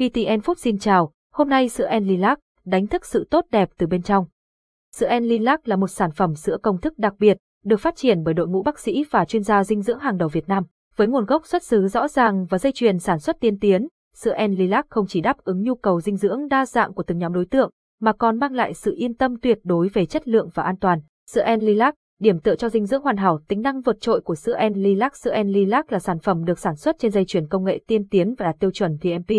KTN Food xin chào, hôm nay sữa Enlilac đánh thức sự tốt đẹp từ bên trong. Sữa Enlilac là một sản phẩm sữa công thức đặc biệt, được phát triển bởi đội ngũ bác sĩ và chuyên gia dinh dưỡng hàng đầu Việt Nam. Với nguồn gốc xuất xứ rõ ràng và dây chuyền sản xuất tiên tiến, sữa Enlilac không chỉ đáp ứng nhu cầu dinh dưỡng đa dạng của từng nhóm đối tượng, mà còn mang lại sự yên tâm tuyệt đối về chất lượng và an toàn. Sữa Enlilac, điểm tựa cho dinh dưỡng hoàn hảo, tính năng vượt trội của sữa Enlilac. Sữa Enlilac là sản phẩm được sản xuất trên dây chuyền công nghệ tiên tiến và đạt tiêu chuẩn GMP.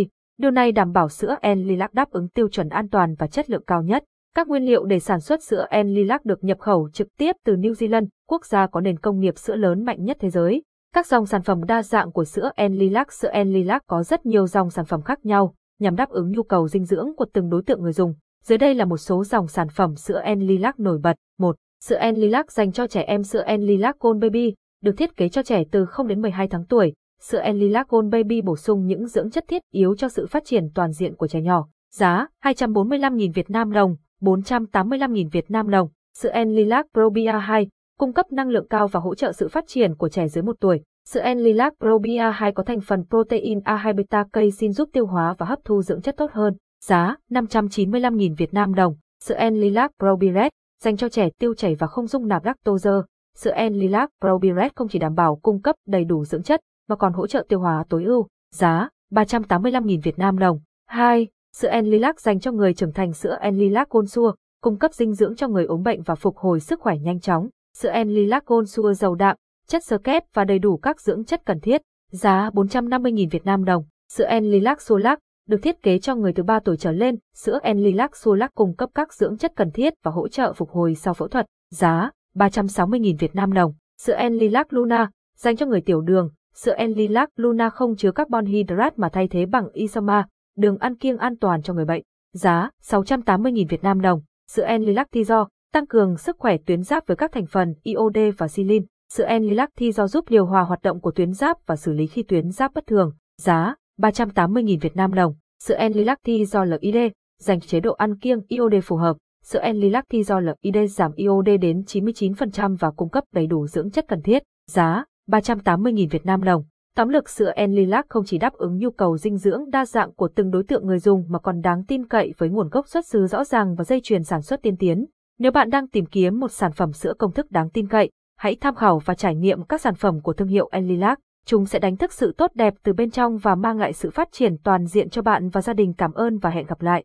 Điều này đảm bảo sữa Enlilac đáp ứng tiêu chuẩn an toàn và chất lượng cao nhất. Các nguyên liệu để sản xuất sữa Enlilac được nhập khẩu trực tiếp từ New Zealand, quốc gia có nền công nghiệp sữa lớn mạnh nhất thế giới. Các dòng sản phẩm đa dạng của sữa Enlilac Sữa Enlilac có rất nhiều dòng sản phẩm khác nhau, nhằm đáp ứng nhu cầu dinh dưỡng của từng đối tượng người dùng. Dưới đây là một số dòng sản phẩm sữa Enlilac nổi bật. 1. Sữa Enlilac dành cho trẻ em Sữa Enlilac Gold Baby, được thiết kế cho trẻ từ 0 đến 12 tháng tuổi. Sữa Enlilac Gold Baby bổ sung những dưỡng chất thiết yếu cho sự phát triển toàn diện của trẻ nhỏ. Giá 245.000 Việt Nam đồng, 485.000 Việt Nam đồng. Sữa Enlilac Probia 2 cung cấp năng lượng cao và hỗ trợ sự phát triển của trẻ dưới 1 tuổi. Sữa Enlilac Probia 2 có thành phần protein A2 beta casein giúp tiêu hóa và hấp thu dưỡng chất tốt hơn. Giá 595.000 Việt Nam đồng. Sữa Enlilac Probiret dành cho trẻ tiêu chảy và không dung nạp lactose. Sữa Enlilac Probiret không chỉ đảm bảo cung cấp đầy đủ dưỡng chất mà còn hỗ trợ tiêu hóa tối ưu. Giá 385.000 Việt Nam đồng. 2. Sữa Enlilac dành cho người trưởng thành sữa Enlilac Consua, cung cấp dinh dưỡng cho người ốm bệnh và phục hồi sức khỏe nhanh chóng. Sữa Enlilac Consua giàu đạm, chất xơ kép và đầy đủ các dưỡng chất cần thiết. Giá 450.000 Việt Nam đồng. Sữa Enlilac Solac được thiết kế cho người từ 3 tuổi trở lên. Sữa Enlilac Solac cung cấp các dưỡng chất cần thiết và hỗ trợ phục hồi sau phẫu thuật. Giá 360.000 Việt Nam đồng. Sữa Enlilac Luna dành cho người tiểu đường. Sữa Enlilac Luna không chứa carbon hydrate mà thay thế bằng isoma, đường ăn kiêng an toàn cho người bệnh. Giá 680.000 Việt Nam đồng. Sữa Enlilac Tizo tăng cường sức khỏe tuyến giáp với các thành phần iod và silin. Sữa Enlilac Tizo giúp điều hòa hoạt động của tuyến giáp và xử lý khi tuyến giáp bất thường. Giá 380.000 Việt Nam đồng. Sữa Enlilac Tizo LID dành chế độ ăn kiêng iod phù hợp. Sữa Enlilac Tizo LID giảm iod đến 99% và cung cấp đầy đủ dưỡng chất cần thiết. Giá 380.000 Việt Nam đồng. Tóm lược sữa Enlilac không chỉ đáp ứng nhu cầu dinh dưỡng đa dạng của từng đối tượng người dùng mà còn đáng tin cậy với nguồn gốc xuất xứ rõ ràng và dây chuyền sản xuất tiên tiến. Nếu bạn đang tìm kiếm một sản phẩm sữa công thức đáng tin cậy, hãy tham khảo và trải nghiệm các sản phẩm của thương hiệu Enlilac. Chúng sẽ đánh thức sự tốt đẹp từ bên trong và mang lại sự phát triển toàn diện cho bạn và gia đình. Cảm ơn và hẹn gặp lại.